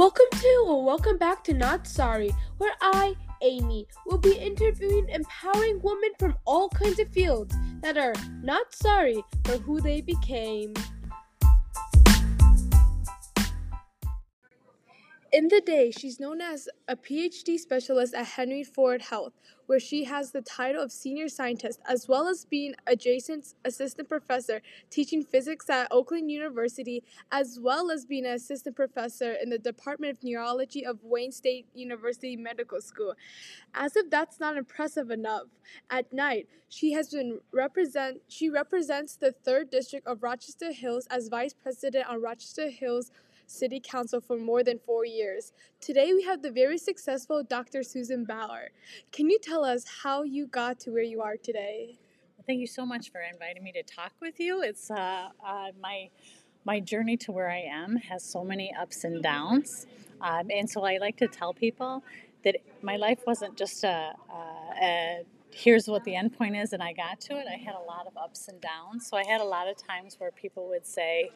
Welcome to or welcome back to Not Sorry, where I, Amy, will be interviewing empowering women from all kinds of fields that are not sorry for who they became. In the day, she's known as a PhD specialist at Henry Ford Health, where she has the title of senior scientist, as well as being adjacent assistant professor teaching physics at Oakland University, as well as being an assistant professor in the Department of Neurology of Wayne State University Medical School. As if that's not impressive enough, at night she has been represent she represents the third district of Rochester Hills as vice president on Rochester Hills City Council for more than four years. Today we have the very successful Dr. Susan Bowyer. Can you tell us how you got to where you are today? Well, thank you so much for inviting me to talk with you. It's uh, uh, my my journey to where I am has so many ups and downs, um, and so I like to tell people that my life wasn't just a, a, a here's what the end point is and I got to it. I had a lot of ups and downs. So I had a lot of times where people would say,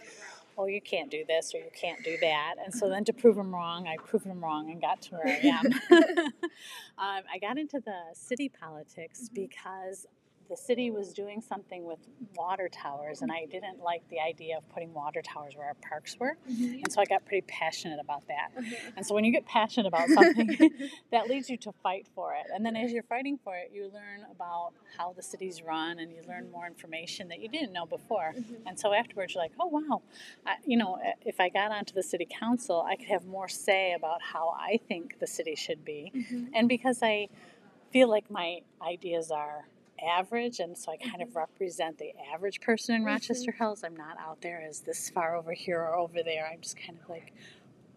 oh, you can't do this or you can't do that. And so then to prove them wrong, I proved them wrong and got to where I am. um, I got into the city politics mm-hmm. because the city was doing something with water towers, and I didn't like the idea of putting water towers where our parks were. Mm-hmm. And so I got pretty passionate about that. Mm-hmm. And so when you get passionate about something, that leads you to fight for it. And then as you're fighting for it, you learn about how the city's run and you learn more information that you didn't know before. Mm-hmm. And so afterwards, you're like, oh, wow, I, you know, if I got onto the city council, I could have more say about how I think the city should be. Mm-hmm. And because I feel like my ideas are average, and so I kind of mm-hmm. represent the average person in mm-hmm. Rochester Hills. I'm not out there as this far over here or over there. I'm just kind of like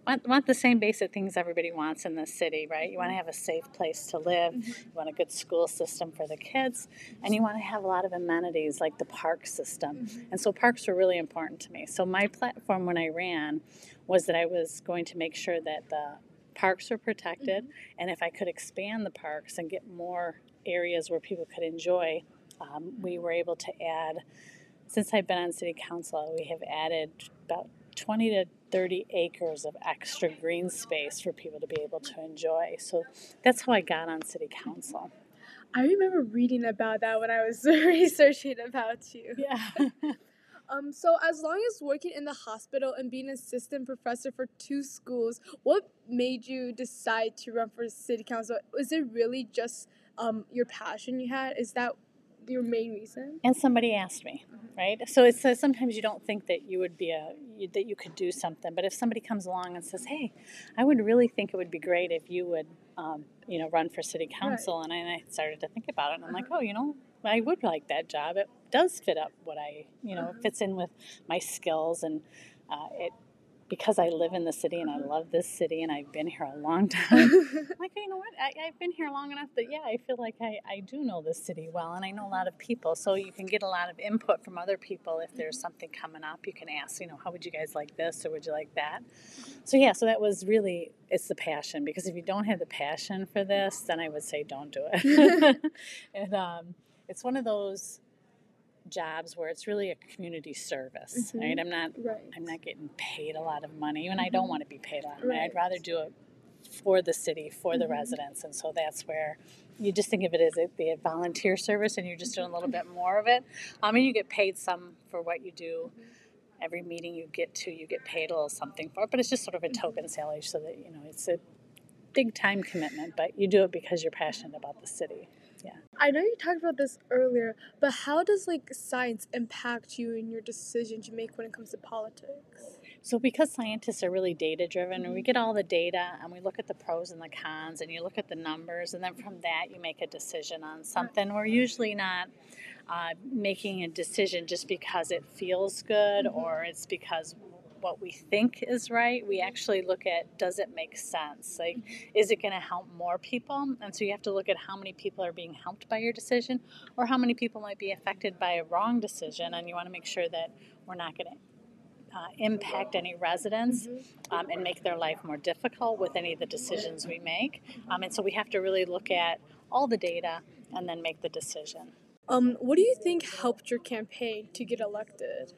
want, want the same basic things everybody wants in the city, right? You want to mm-hmm. have a safe place to live, you want a good school system for the kids, and you want to have a lot of amenities like the park system. And so parks were really important to me. So my platform when I ran was that I was going to make sure that the parks were protected mm-hmm. and if i could expand the parks and get more areas where people could enjoy, um, we were able to add, since I've been on city council, we have added about 20 to 30 acres of extra green space for people to be able to enjoy. So that's how I got on city council. I remember reading about that when I was researching about you. Yeah. um, so, as long as working in the hospital and being assistant professor for two schools, what made you decide to run for city council? Was it really just um, your passion you had? Is that your main reason? And somebody asked me, mm-hmm. right? So it's uh, sometimes you don't think that you would be a you, that you could do something, but if somebody comes along and says, "Hey, I would really think it would be great if you would, um, you know, run for city council," right. and, I, and I started to think about it, and I'm uh-huh. like, "Oh, you know, I would like that job. It does fit up what I, you know, uh-huh. fits in with my skills and." Uh, it because I live in the city and I love this city and I've been here a long time, like, you know what? I, have been here long enough that, yeah, I feel like I, I do know this city well and I know a lot of people. So you can get a lot of input from other people. If there's something coming up, you can ask, you know, how would you guys like this or would you like that? So, yeah, so that was really, it's the passion because if you don't have the passion for this, then I would say don't do it. and um, it's one of those jobs where it's really a community service, mm-hmm. right? I'm not right. I'm not getting paid a lot of money, and mm-hmm. I don't mm-hmm. want to be paid a lot of money. Right. I'd rather do it for the city, for mm-hmm. the residents, and so that's where you just think of it as a, the volunteer service, and you're just doing a little bit more of it. I mean, you get paid some for what you do. Mm-hmm. Every meeting you get to, you get paid a little something for it, but it's just sort of a mm-hmm. token salary, so that you know it's a big time commitment, but you do it because you're passionate about the city. Yeah. I know you talked about this earlier, but how does like science impact you in your decisions you make when it comes to politics? So, because scientists are really data driven, and we get all the data and we look at the pros and the cons, and you look at the numbers, and then from that you make a decision on something. We're usually not uh, making a decision just because it feels good mm-hmm. or it's because what we think is right. We actually look at does it make sense? Like, is it going to help more people? And so you have to look at how many people are being helped by your decision or how many people might be affected by a wrong decision. And you want to make sure that we're not going to. Uh, impact any residents mm-hmm. um, and make their life more difficult with any of the decisions we make. Um, and so we have to really look at all the data and then make the decision. Um, what do you think helped your campaign to get elected?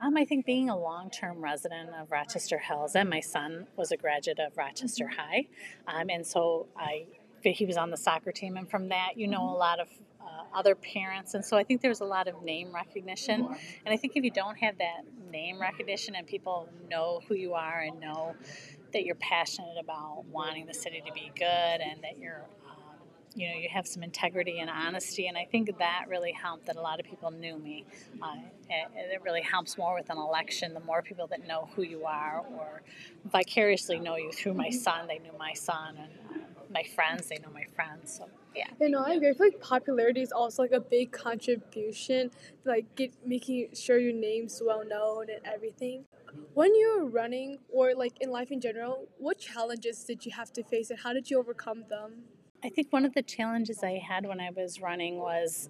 Um, I think being a long term resident of Rochester Hills, and my son was a graduate of Rochester High. Um, and so I, he was on the soccer team. And from that, you know a lot of uh, other parents. And so I think there's a lot of name recognition. And I think if you don't have that name recognition and people know who you are and know that you're passionate about wanting the city to be good and that you're you know you have some integrity and honesty and i think that really helped that a lot of people knew me. Uh, it, it, really helps more with an election the more people that know who you are or vicariously know you through my son they knew my son and uh, my friends they know my friends so yeah. You know i agree. I feel like popularity is also like a big contribution like get making sure your name's well known and everything. When you were running or like in life in general what challenges did you have to face and how did you overcome them I think one of the challenges I had when I was running was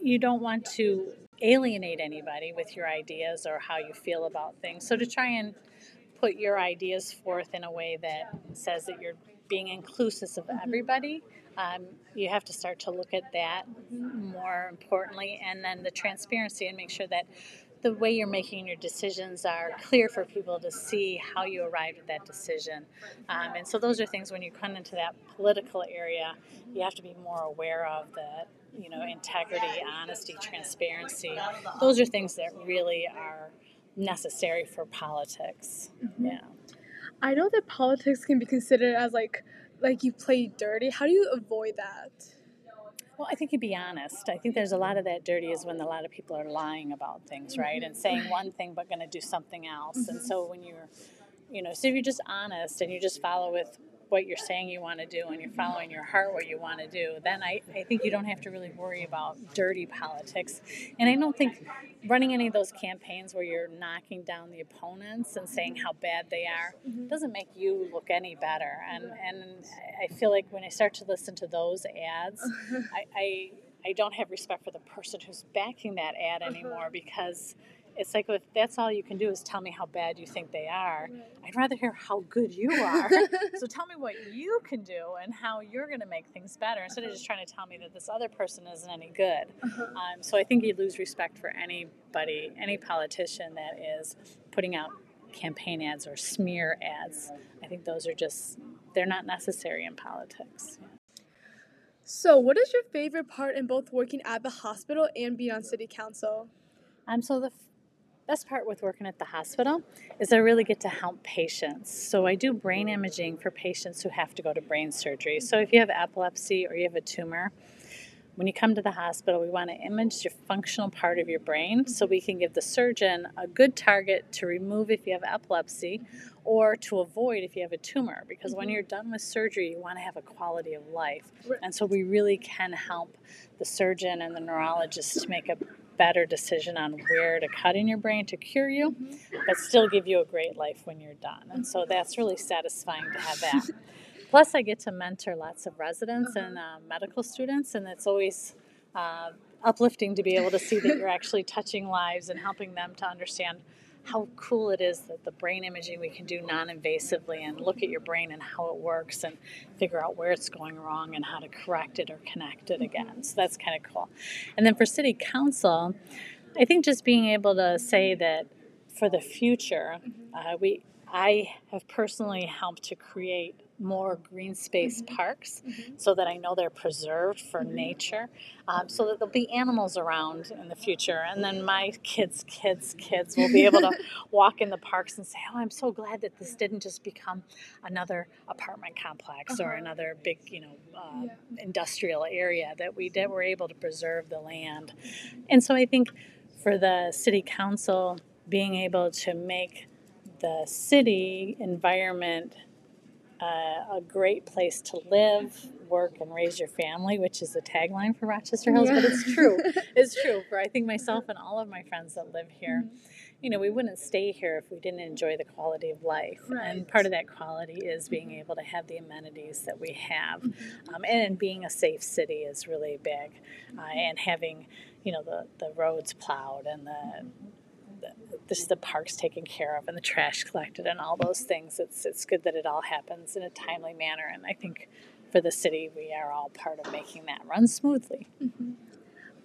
you don't want to alienate anybody with your ideas or how you feel about things. So to try and put your ideas forth in a way that says that you're being inclusive of mm-hmm. everybody, um, you have to start to look at that more importantly, and then the transparency and make sure that the way you're making your decisions are clear for people to see how you arrived at that decision. Um, and so those are things when you come into that political area, you have to be more aware of that. You know, integrity, honesty, transparency. Those are things that really are necessary for politics. Mm-hmm. Yeah. I know that politics can be considered as like like you play dirty. How do you avoid that? Well, I think you be honest. I think there's a lot of that dirty is when a lot of people are lying about things, right? Mm-hmm. And saying one thing but going to do something else. Mm-hmm. And so when you're, you know, so if you're just honest and you just follow with what you're saying you want to do and you're following your heart what you want to do, then I, I think you don't have to really worry about dirty politics. And I don't think running any of those campaigns where you're knocking down the opponents and saying how bad they are mm-hmm. doesn't make you look any better. And and I feel like when I start to listen to those ads, I, I I don't have respect for the person who's backing that ad anymore because it's like if that's all you can do is tell me how bad you think they are right. i'd rather hear how good you are. So tell me what you can do and how you're going to make things better instead of just trying to tell me that this other person isn't any good. Uh-huh. um, so i think you lose respect for anybody any politician that is putting out campaign ads or smear ads. I think those are just they're not necessary in politics. So what is your favorite part in both working at the hospital and being on city council? Um, so the best part with working at the hospital is I really get to help patients. So I do brain imaging for patients who have to go to brain surgery. So if you have epilepsy or you have a tumor, when you come to the hospital, we want to image your functional part of your brain so we can give the surgeon a good target to remove if you have epilepsy or to avoid if you have a tumor. Because when mm-hmm. you're done with surgery, you want to have a quality of life. And so we really can help the surgeon and the neurologist to make a better decision on where to cut in your brain to cure you, mm-hmm. but still give you a great life when you're done. And so that's really satisfying to have that. Plus, I get to mentor lots of residents and uh, medical students, and it's always uh, uplifting to be able to see that you're actually touching lives and helping them to understand how cool it is that the brain imaging we can do non-invasively and look at your brain and how it works and figure out where it's going wrong and how to correct it or connect it again. So that's kind of cool. And then for city council, I think just being able to say that for the future, uh, we I have personally helped to create more green space mm-hmm. parks mm-hmm. so that I know they're preserved for mm-hmm. nature, um, so that there'll be animals around in the future. And then my kids' kids' kids will be able to walk in the parks and say, Oh, I'm so glad that this didn't just become another apartment complex uh-huh. or another big, you know, uh, yeah. industrial area, that we did, were able to preserve the land. And so I think for the city council, being able to make the city environment uh, a great place to live, work, and raise your family, which is the tagline for Rochester Hills. Yeah. But it's true. it's true for I think myself and all of my friends that live here. Mm-hmm. You know, we wouldn't stay here if we didn't enjoy the quality of life. Right. And part of that quality is being able to have the amenities that we have. Mm-hmm. Um, and being a safe city is really big. Uh, and having, you know, the, the roads plowed and the this the parks taken care of and the trash collected and all those things. It's it's good that it all happens in a timely manner, and I think for the city we are all part of making that run smoothly. Mm-hmm.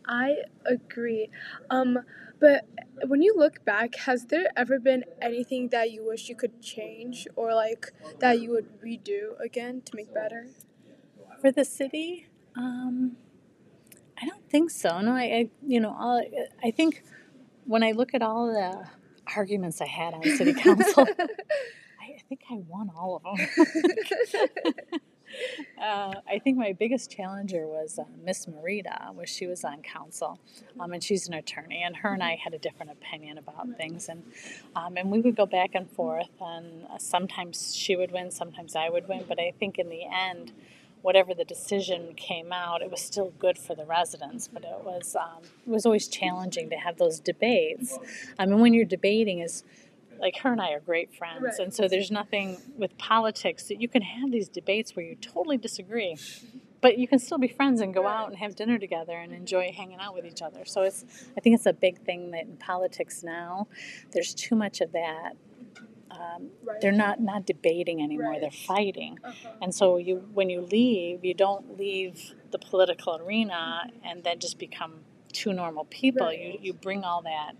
I agree. Um, but when you look back, has there ever been anything that you wish you could change or like that you would redo again to make better? For the city, um, I don't think so. No, I, I you know, all, I think when I look at all the arguments I had on city council, I, I think I won all of them. Uh, I think my biggest challenger was uh, Miss Marita, where she was on council, um, and she's an attorney, and her and I had a different opinion about things, and um, and we would go back and forth, and uh, sometimes she would win, sometimes I would win, but I think in the end, whatever the decision came out, it was still good for the residents, but it was um, it was always challenging to have those debates. I mean, when you're debating is like her and I are great friends, right. and so there's nothing with politics that you can have these debates where you totally disagree, but you can still be friends and go out and have dinner together and enjoy hanging out with each other. So it's I think it's a big thing that in politics now there's too much of that. Um, right. They're not not debating anymore; they're fighting, uh-huh. and so you when you leave, you don't leave the political arena and then just become two normal people. You you bring all that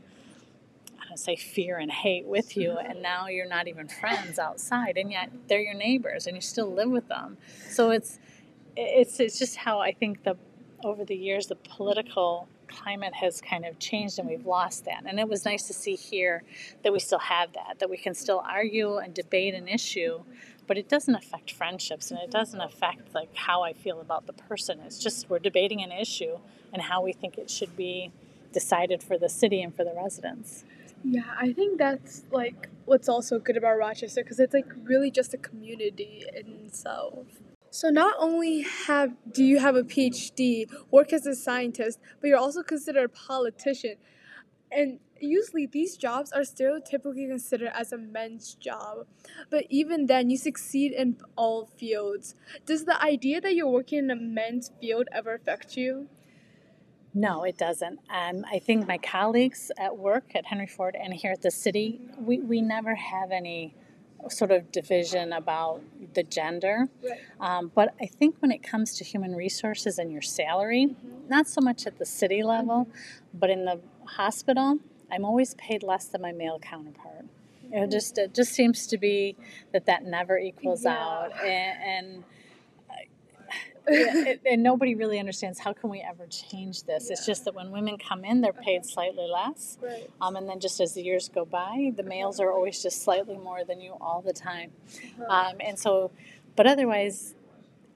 I don't say fear and hate with you and now you're not even friends outside and yet they're your neighbors and you still live with them so it's it's it's just how i think the over the years the political climate has kind of changed and we've lost that. And it was nice to see here that we still have that that we can still argue and debate an issue but it doesn't affect friendships and it doesn't affect like how i feel about the person. It's just we're debating an issue and how we think it should be decided for the city and for the residents. Yeah, I think that's like what's also good about Rochester because it's like really just a community in itself. So not only have do you have a PhD, work as a scientist, but you're also considered a politician. And usually these jobs are stereotypically considered as a men's job. But even then you succeed in all fields. Does the idea that you're working in a men's field ever affect you? No, it doesn't. Um, I think my colleagues at work at Henry Ford and here at the city, we, we never have any sort of division about the gender. Right. Um, but I think when it comes to human resources and your salary, mm-hmm. not so much at the city level, mm-hmm. but in the hospital, I'm always paid less than my male counterpart. It just it just seems to be that that never equals yeah. out, and, and and nobody really understands how can we ever change this. Yeah. It's just that when women come in, they're paid slightly less, right. um, and then just as the years go by, the males are always just slightly more than you all the time, um, and so, but otherwise,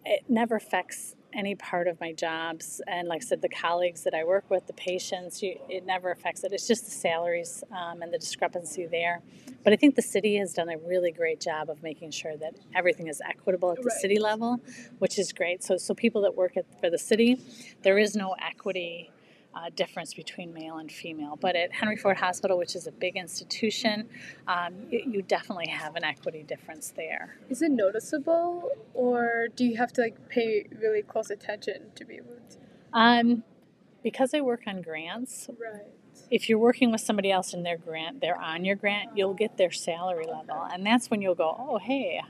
it never affects any part of my jobs and like i said the colleagues that i work with the patients you, it never affects it. It's just the salaries um, and the discrepancy there. But i think the city has done a really great job of making sure that everything is equitable at the right. city level which is great. So so people that work at, for the city there is no equity uh, difference between male and female. But at Henry Ford Hospital, which is a big institution, um, you, you definitely have an equity difference there. Is it noticeable, or do you have to like pay really close attention to be able to? Um, because I work on grants. Right. If you're working with somebody else in their grant, they're on your grant, you'll get their salary level. And that's when you'll go, oh, hey,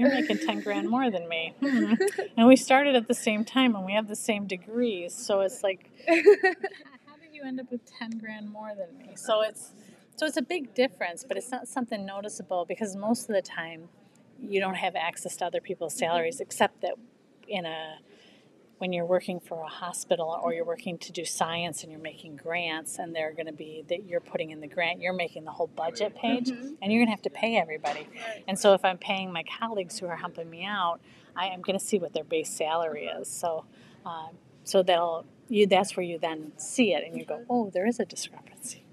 you're making 10 grand more than me. Hmm. And we started at the same time and we have the same degrees. So it's like, how did you end up with 10 grand more than me? So it's, so it's a big difference, but it's not something noticeable because most of the time you don't have access to other people's salaries except that in a when you're working for a hospital or you're working to do science and you're making grants and they're going to be that you're putting in the grant you're making the whole budget page mm-hmm. and you're going to have to pay everybody. And so if i'm paying my colleagues who are helping me out i am going to see what their base salary is. So uh, so they'll you that's where you then see it and you go oh there is a discrepancy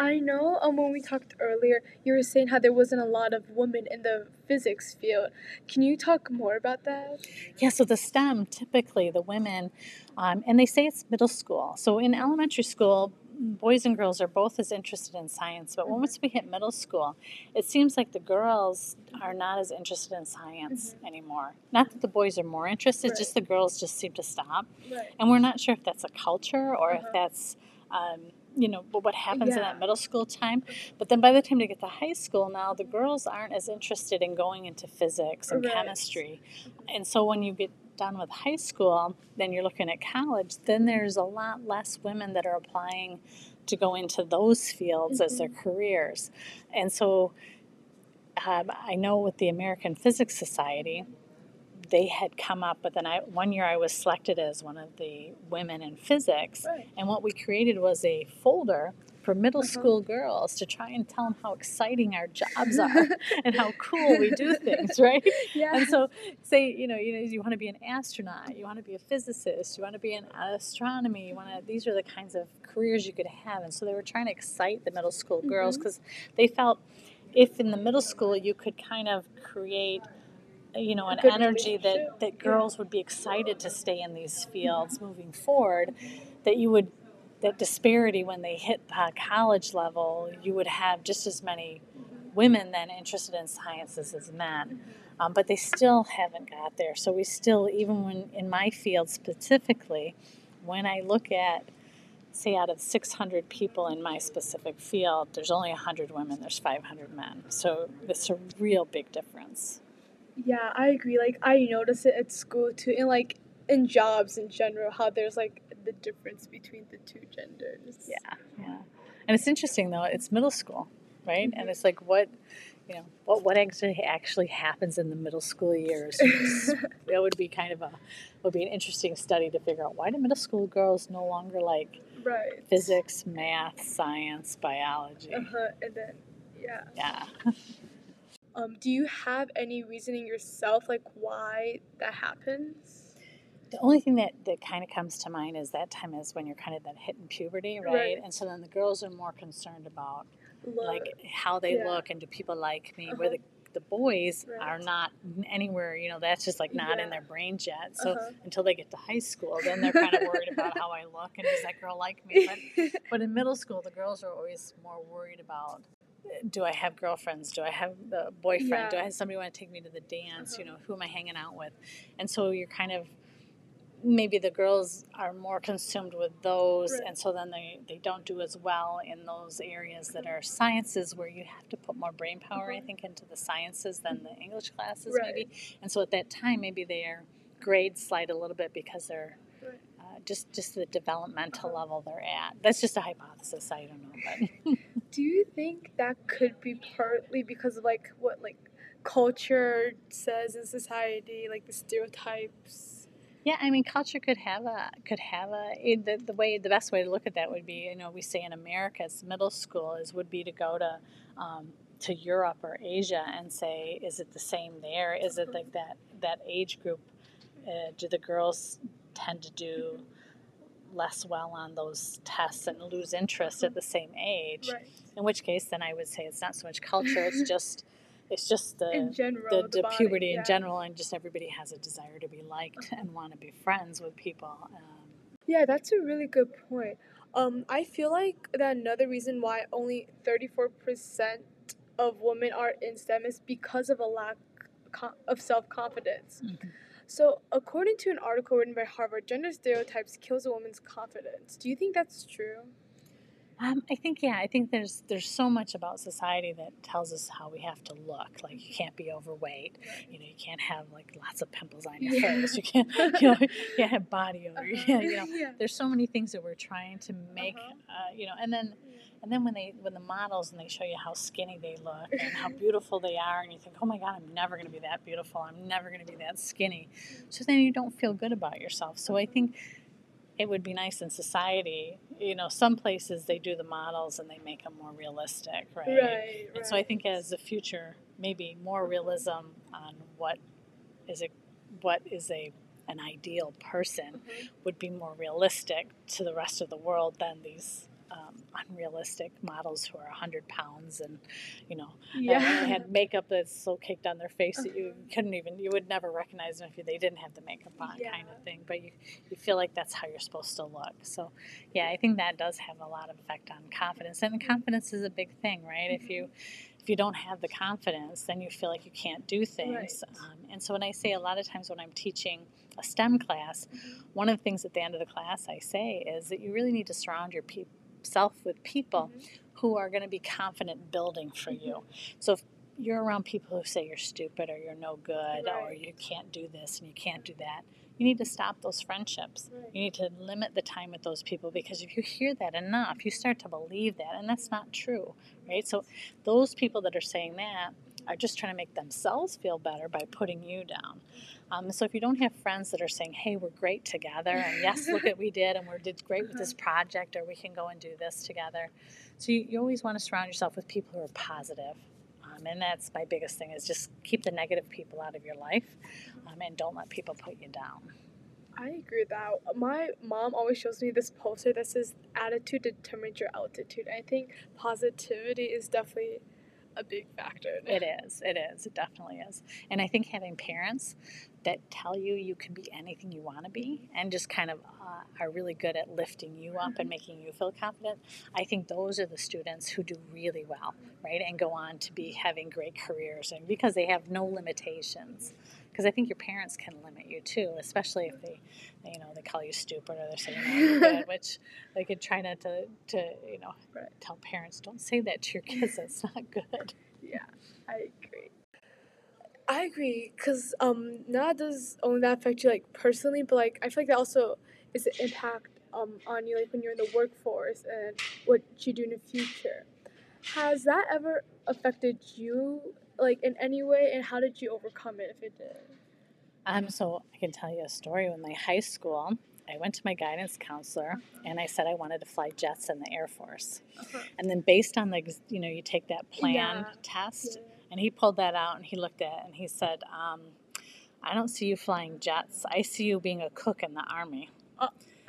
I know um, when we talked earlier, you were saying how there wasn't a lot of women in the physics field. Can you talk more about that? Yeah, so the STEM, typically the women, um, and they say it's middle school. So in elementary school, boys and girls are both as interested in science, but once we hit middle school, it seems like the girls are not as interested in science mm-hmm. anymore. Not that the boys are more interested, right. just the girls just seem to stop. Right. And we're not sure if that's a culture or uh-huh. if that's um, you know what happens yeah. in that middle school time but then by the time they get to high school now the girls aren't as interested in going into physics and right. chemistry and so when you get done with high school, then you're looking at college, then there's a lot less women that are applying to go into those fields as their careers. And so um, I know with the American Physics Society, they had come up, but then I one year I was selected as one of the women in physics, Right. and what we created was a folder for middle Uh-huh. school girls to try and tell them how exciting our jobs are and how cool we do things, right? Yeah. And so, say you know, you know, you want to be an astronaut, you want to be a physicist, you want to be in astronomy, you want to. These are the kinds of careers you could have, and so they were trying to excite the middle school girls because they felt if in the middle school you could kind of create you know an energy that that girls would be excited to stay in these fields moving forward that you would that disparity when they hit the college level you would have just as many women then interested in sciences as men. Um, but they still haven't got there. So we still even when in my field specifically when i look at say out of 600 people in my specific field there's only 100 women there's 500 men. So it's a real big difference Yeah, I agree. Like I notice it at school too, and like in jobs in general, how there's like the difference between the two genders. Yeah, yeah. And it's interesting though. It's middle school, right? And it's like what, you know, what what actually actually happens in the middle school years. That would be kind of a would be an interesting study to figure out why do middle school girls no longer like Right. physics, math, science, biology. Uh huh. And then, yeah. Yeah. Um, do you have any reasoning yourself, like why that happens? The only thing that, that kind of comes to mind is that time is when you're kind of then hitting puberty, right? Right. And so then the girls are more concerned about Look. like how they Yeah. look and do people like me where Uh-huh. the, the boys Right. are not anywhere you know that's just like not in their brains yet so Uh-huh. until they get to high school then they're kind of worried about how i look and does that girl like me but, but in middle school the girls are always more worried about do i have girlfriends do i have a boyfriend do i have somebody want to take me to the dance you Uh-huh. know who am i hanging out with and so you're kind of maybe the girls are more consumed with those Right. and so then they, they don't do as well in those areas that are sciences where you have to put more brain power i Mhm. think into the sciences than the english classes Right. maybe and so at that time maybe their grades slide a little bit because they're just just the developmental Uh-huh. level they're at that's just a hypothesis i don't know but Do you think that could be partly because of like what like culture says in society, like the stereotypes? Yeah, I mean, culture could have a could have a the, the way the best way to look at that would be you know we say in America it's middle school is would be to go to um, to Europe or Asia and say is it the same there? Is it like that that age group? Uh, do the girls tend to do less well on those tests and lose interest at the same age? Right. In which case, then I would say it's not so much culture; it's just it's just the in general, the, the, the body, puberty yeah. in general and just everybody has a desire to be liked and want to be friends with people um, Yeah, that's a really good point. Um, I feel like that another reason why only 34% of women are in STEM is because of a lack of self confidence. Mhm. So, according to an article written by Harvard, gender stereotypes kills a woman's confidence. Do you think that's true? um, i think yeah i think there's there's so much about society that tells us how we have to look like you can't be overweight you know you can't have like lots of pimples on your Yeah. face you can't you know you can't have body odor you can't, you know yeah. there's so many things that we're trying to make Uh-huh. uh, you know and then and then when they when the models and they show you how skinny they look and how beautiful they are and you think oh my god i'm never going to be that beautiful i'm never going to be that skinny so then you don't feel good about yourself so i think it would be nice in society you know some places they do the models and they make them more realistic right, Right. and so i think as the future maybe more realism on what is a what is a an ideal person Mhm. would be more realistic to the rest of the world than these um, unrealistic models who are 100 pounds and you know Yeah. and had makeup that's so caked on their face that you couldn't even you would never recognize them if they didn't have the makeup on Yeah. kind of thing but you, you feel like that's how you're supposed to look so yeah i think that does have a lot of effect on confidence and confidence is a big thing right if you if you don't have the confidence then you feel like you can't do things um, and so when i say a lot of times when i'm teaching a stem class Mhm. one of the things at the end of the class i say is that you really need to surround your pe- yourself with people Mhm. who are going to be confident building for you. So, if, you're around people who say you're stupid or you're no good or you can't do this and you can't do that, you need to stop those friendships. Right. You need to limit the time with those people because if you hear that enough, you start to believe that, and that's not true, right? So, those people that are saying that are just trying to make themselves feel better by putting you down. Um, so, if you don't have friends that are saying, "Hey, we're great together," and yes, look at what we did, and we did great with this project, or we can go and do this together. So, you, you always want to surround yourself with people who are positive. Um, and that's my biggest thing is just keep the negative people out of your life um, and don't let people put you down. I agree with that. My mom always shows me this poster that says attitude determines your altitude. I think positivity is definitely a big factor. It is. It is. It definitely is. And I think having parents that tell you you can be anything you want to be and just kind of uh, are really good at lifting you up and making you feel confident, I think those are the students who do really well, right? And go on to be having great careers and because they have no limitations. Because I think your parents can limit you too, especially if they, you know, they call you stupid or they're saying good, which they could try not to, to you know, Right. tell parents don't say that to your kids. That's not good. Yeah, I. I agree because um, not does only that affect you like personally, but like I feel like that also is an impact um on you like when you're in the workforce and what you do in the future. Has that ever affected you like in any way, and how did you overcome it if it did? Um, so I can tell you a story. When my high school, I went to my guidance counselor and I said I wanted to fly jets in the Air Force. And then based on the, you know, you take that plan Yeah. test, and he pulled that out and he looked at it and he said, um, I don't see you flying jets. I see you being a cook in the army.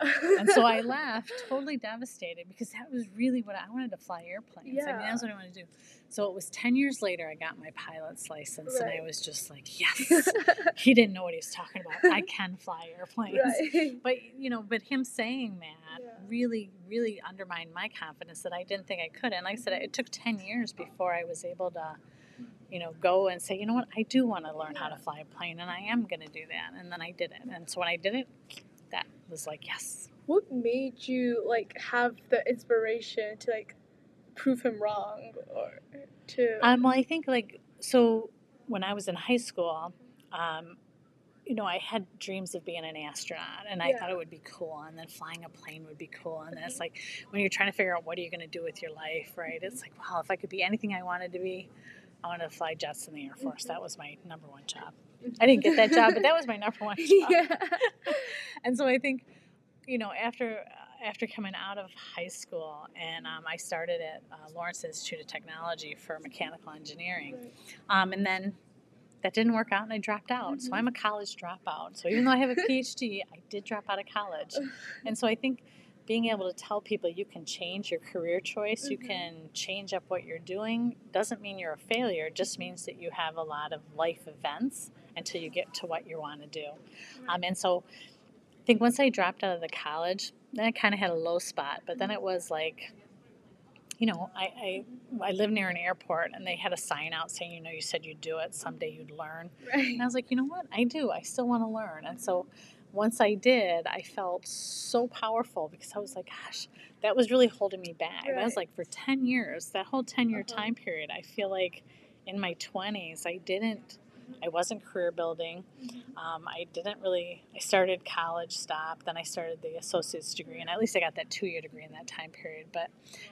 And so I laughed, totally devastated, because that was really what I wanted to fly airplanes. I mean, Yeah. that's what I wanted to do. So it was 10 years later, I got my pilot's license, and I was just like, yes. he didn't know what he was talking about. I can fly airplanes. right. But, you know, but him saying that Yeah. really, really undermined my confidence that I didn't think I could. And like I said, it took 10 years before I was able to, you know, go and say, you know what, I do want to learn how to fly a plane, and I am going to do that. And then I did it. And so when I did it, that was like, yes. What made you like have the inspiration to like prove him wrong or to? Um, well, I think like so when I was in high school, um, you know, I had dreams of being an astronaut, and I Yeah. thought it would be cool, and then flying a plane would be cool, and then it's like when you're trying to figure out what are you going to do with your life, right? It's like, wow, if I could be anything I wanted to be, I wanted to fly jets in the Air Force. That was my number one job. I didn't get that job, but that was my number one job. yeah. and so I think, you know, after after coming out of high school, and um, I started at uh, Lawrence Institute of Technology for mechanical engineering, um, and then that didn't work out, and I dropped out. So Mhm. I'm a college dropout. So even though I have a PhD, I did drop out of college, and so I think. Being able to tell people you can change your career choice, you Mhm. can change up what you're doing, doesn't mean you're a failure. It just means that you have a lot of life events until you get to what you want to do. Um, and so I think once I dropped out of the college, then I kind of had a low spot. But then it was like, you know, I, I I live near an airport, and they had a sign out saying, you know, you said you'd do it someday, you'd learn. Right. And I was like, you know what, I do. I still want to learn. And so once I did, I felt so powerful because I was like, gosh, that was really holding me back. That was like for ten years, that whole ten year Uh-huh. time period. I feel like in my twenties, I didn't. I wasn't career building. Um, I didn't really. I started college, stopped, then I started the associate's degree, and at least I got that two year degree in that time period. But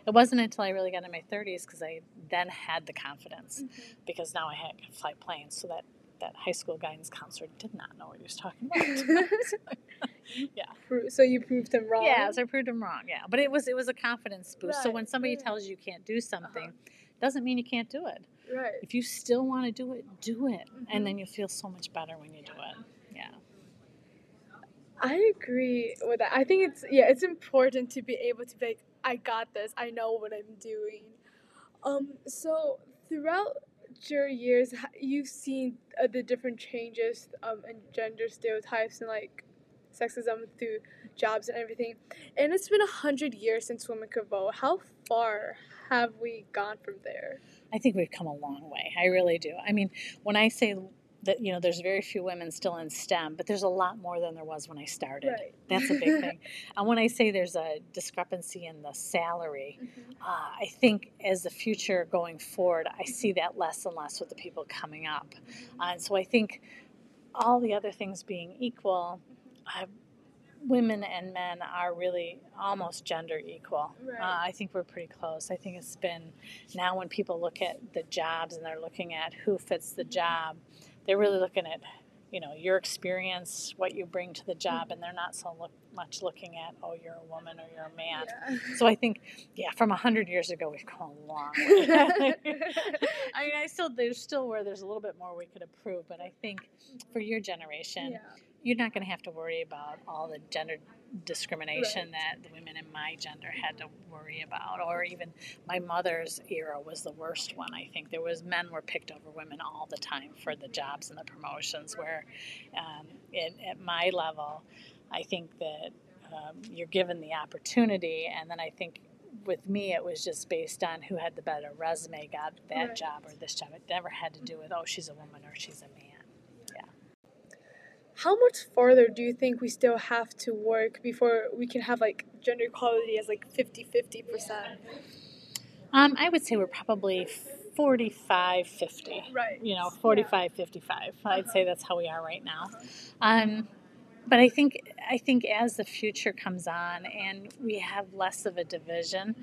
it wasn't until I really got in my thirties because I then had the confidence because now I had could fly planes. So that that high school guidance counselor did not know what he was talking about. yeah, so you proved him wrong. yeah. So I proved him wrong. Yeah, but it was it was a confidence boost. so when somebody right. tells you you can't do something, doesn't mean you can't do it. Right. If you still want to do it, do it, Mhm. and then you'll feel so much better when you do it. Yeah. I agree with that. I think it's yeah, it's important to be able to be like, I got this. I know what I'm doing. Um. So throughout your years, you've seen uh, the different changes um in gender stereotypes and like sexism through jobs and everything. And it's been a hundred years since women could vote. How far have we gone from there? I think we've come a long way. I really do. I mean, when I say that you know there's very few women still in STEM, but there's a lot more than there was when I started. Right. That's a big thing. And when I say there's a discrepancy in the salary, Mhm. uh, I think as the future going forward, I see that less and less with the people coming up. Uh, and so I think all the other things being equal, uh, women and men are really almost gender equal. Right. Uh, I think we're pretty close. I think it's been now when people look at the jobs and they're looking at who fits the job, they're really looking at you know your experience, what you bring to the job, and they're not so look, much looking at oh you're a woman or you're a man. Yeah. So I think yeah, from a hundred years ago we've come a long way. I mean, I still there's still where there's a little bit more we could improve, but I think for your generation, yeah. you're not going to have to worry about all the gender discrimination that the women in my gender had to worry about or even my mother's era was the worst one i think. There was men were picked over women all the time for the jobs and the promotions where um, it, at my level i think that um, you're given the opportunity and then i think with me it was just based on who had the better resume got that Right. job or this job. It never had to do with oh she's a woman or she's a man How much farther do you think we still have to work before we can have like gender equality as like 50 50%? Um, I would say we're probably 45 50. Right. You know, 45 55. I'd say that's how we are right now. Um, but I think I think as the future comes on and we have less of a division,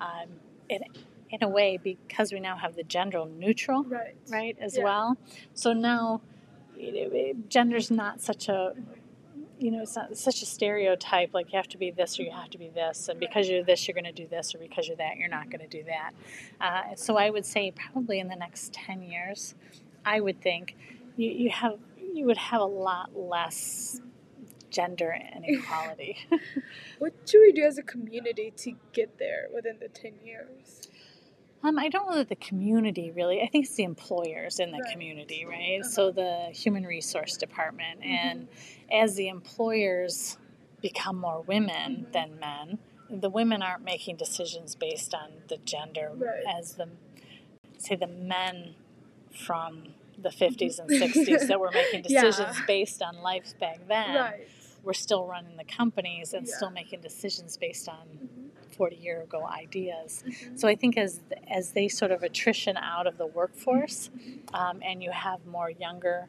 um, it, in a way, because we now have the gender neutral, Right. right, as Yeah. well. So now, know, it- gender's not such a you know, it's not such a stereotype like you have to be this or you have to be this, and because you're this, you're going to do this, or because you're that, you're not going to do that. Uh, so I would say probably in the next ten years, I would think you, you have you would have a lot less gender inequality. What should we do as a community to get there within the 10 years? Um, I don't know that the community really. I think it's the employers in the Right. community, right? Uh-huh. So the human resource department, Mhm. and as the employers become more women Mhm. than men, the women aren't making decisions based on the gender Right. as the say the men from the 50s and 60s that were making Yeah. decisions based on life back then right. were still running the companies and Yeah. still making decisions based on Mhm. 40 year ago ideas. Mhm. So I think as as they sort of attrition out of the workforce, um, and you have more younger,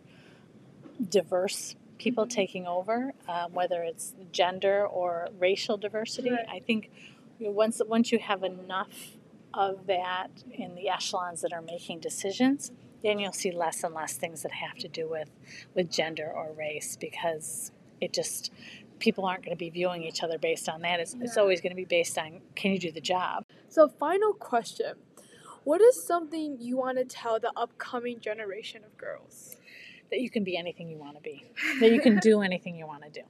diverse people Mhm. taking over, um, whether it's gender or racial diversity, Right. I think once once you have enough of that in the echelons that are making decisions, then you'll see less and less things that have to do with with gender or race because it just people aren't going to be viewing each other based on that. It's, it's always going to be based on can you do the job. So, final question What is something you want to tell the upcoming generation of girls? that you can be anything you want to be, that you can do anything you want to do.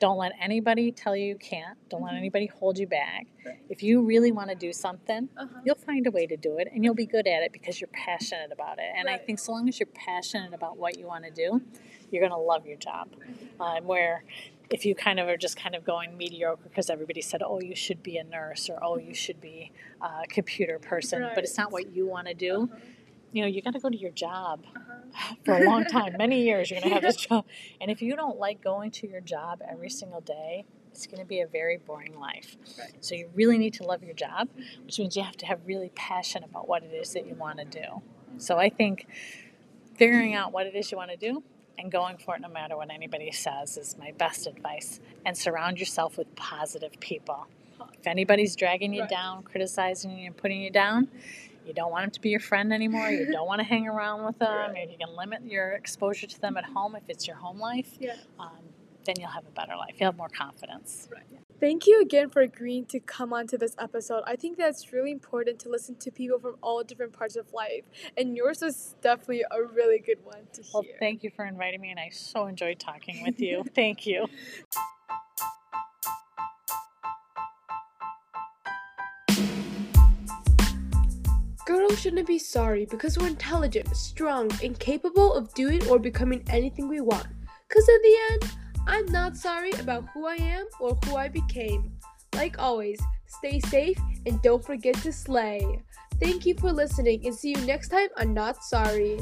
Don't let anybody tell you you can't. Don't let Mhm. anybody hold you back. Right. If you really want to do something, Uh-huh. you'll find a way to do it and you'll be good at it because you're passionate about it. And I think so long as you're passionate about what you want to do, you're going to love your job. Um, where if you kind of are just kind of going mediocre because everybody said, oh, you should be a nurse or oh, you should be a computer person, but it's not what you want to do, Uh-huh. you know, you got to go to your job Uh-huh. for a long time, many years, you're going to have this job. And if you don't like going to your job every single day, it's going to be a very boring life. Right. So you really need to love your job, which means you have to have really passion about what it is that you want to do. So I think figuring out what it is you want to do and going for it no matter what anybody says is my best advice. And surround yourself with positive people. If anybody's dragging you Right. down, criticizing you, and putting you down, you don't want them to be your friend anymore. You don't want to hang around with them. Right. You can limit your exposure to them at home, if it's your home life, Yeah. um, then you'll have a better life. You'll have more confidence. Thank you again for agreeing to come on to this episode. I think that's really important to listen to people from all different parts of life, and yours was definitely a really good one to Well, thank you for inviting me, and I so enjoyed talking with you. thank you. Girls shouldn't be sorry because we're intelligent, strong, and capable of doing or becoming anything we want. Because in the end, I'm not sorry about who I am or who I became. Like always, stay safe and don't forget to slay. Thank you for listening and see you next time on Not Sorry.